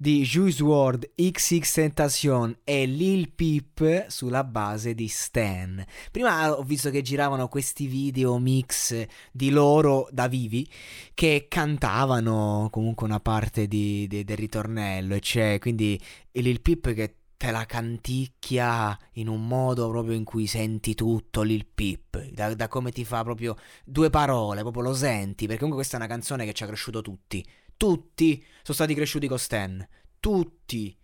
di Juice WRLD, XX Tentation e Lil Peep sulla base di Stan. Prima ho visto che giravano questi video mix di loro da vivi che cantavano comunque una parte di, di, del ritornello e c'è quindi Lil Peep che te la canticchia in un modo proprio in cui senti tutto Lil Peep, da, da, come ti fa proprio due parole, proprio lo senti, perché comunque questa è una canzone che ci ha cresciuto tutti tutti sono stati cresciuti con Stan. Tutti.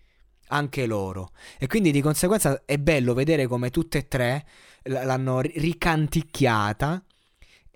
Anche loro. E quindi di conseguenza è bello vedere come tutte e tre l'hanno ricanticchiata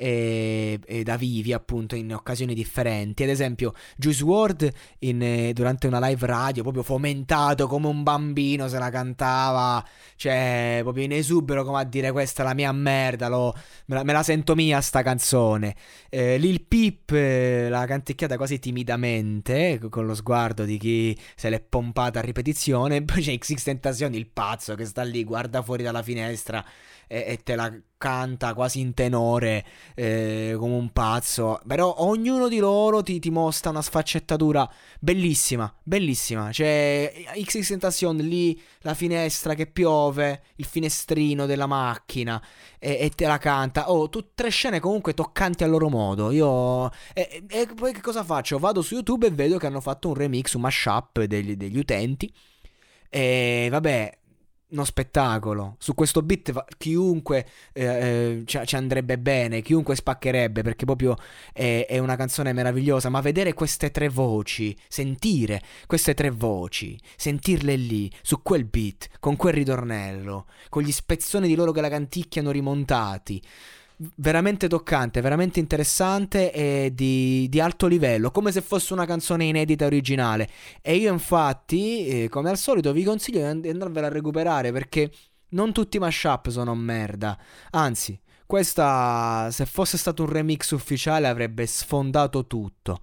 e, e, da vivi appunto in occasioni differenti. Ad esempio, Juice WRLD in, eh, durante una live radio, proprio fomentato come un bambino, se la cantava, cioè proprio in esubero come a dire questa è la mia merda, lo, me, la, me, la, sento mia sta canzone. Eh, Lil Peep eh, l'ha canticchiata quasi timidamente, con lo sguardo di chi se l'è pompata a ripetizione. Poi c'è XX Tentazione, il pazzo che sta lì, guarda fuori dalla finestra e, e te la canta quasi in tenore eh, come un pazzo. Però ognuno di loro ti, ti, mostra una sfaccettatura bellissima, bellissima. C'è XX Tentation lì, la finestra che piove, il finestrino della macchina e, e te la canta. Oh, tutte scene comunque toccanti a loro modo. Io... E, e, poi che cosa faccio? Vado su YouTube e vedo che hanno fatto un remix, un mashup degli, degli utenti. E vabbè, uno spettacolo. Su questo beat chiunque eh, eh ci, andrebbe bene, chiunque spaccherebbe perché proprio è, è, una canzone meravigliosa. Ma vedere queste tre voci, sentire queste tre voci, sentirle lì, su quel beat, con quel ritornello, con gli spezzoni di loro che la canticchiano rimontati veramente toccante, veramente interessante e di, di, alto livello, come se fosse una canzone inedita originale. E io infatti, eh, come al solito, vi consiglio di andarvela a recuperare perché non tutti i mashup sono merda. Anzi, questa, se fosse stato un remix ufficiale, avrebbe sfondato tutto.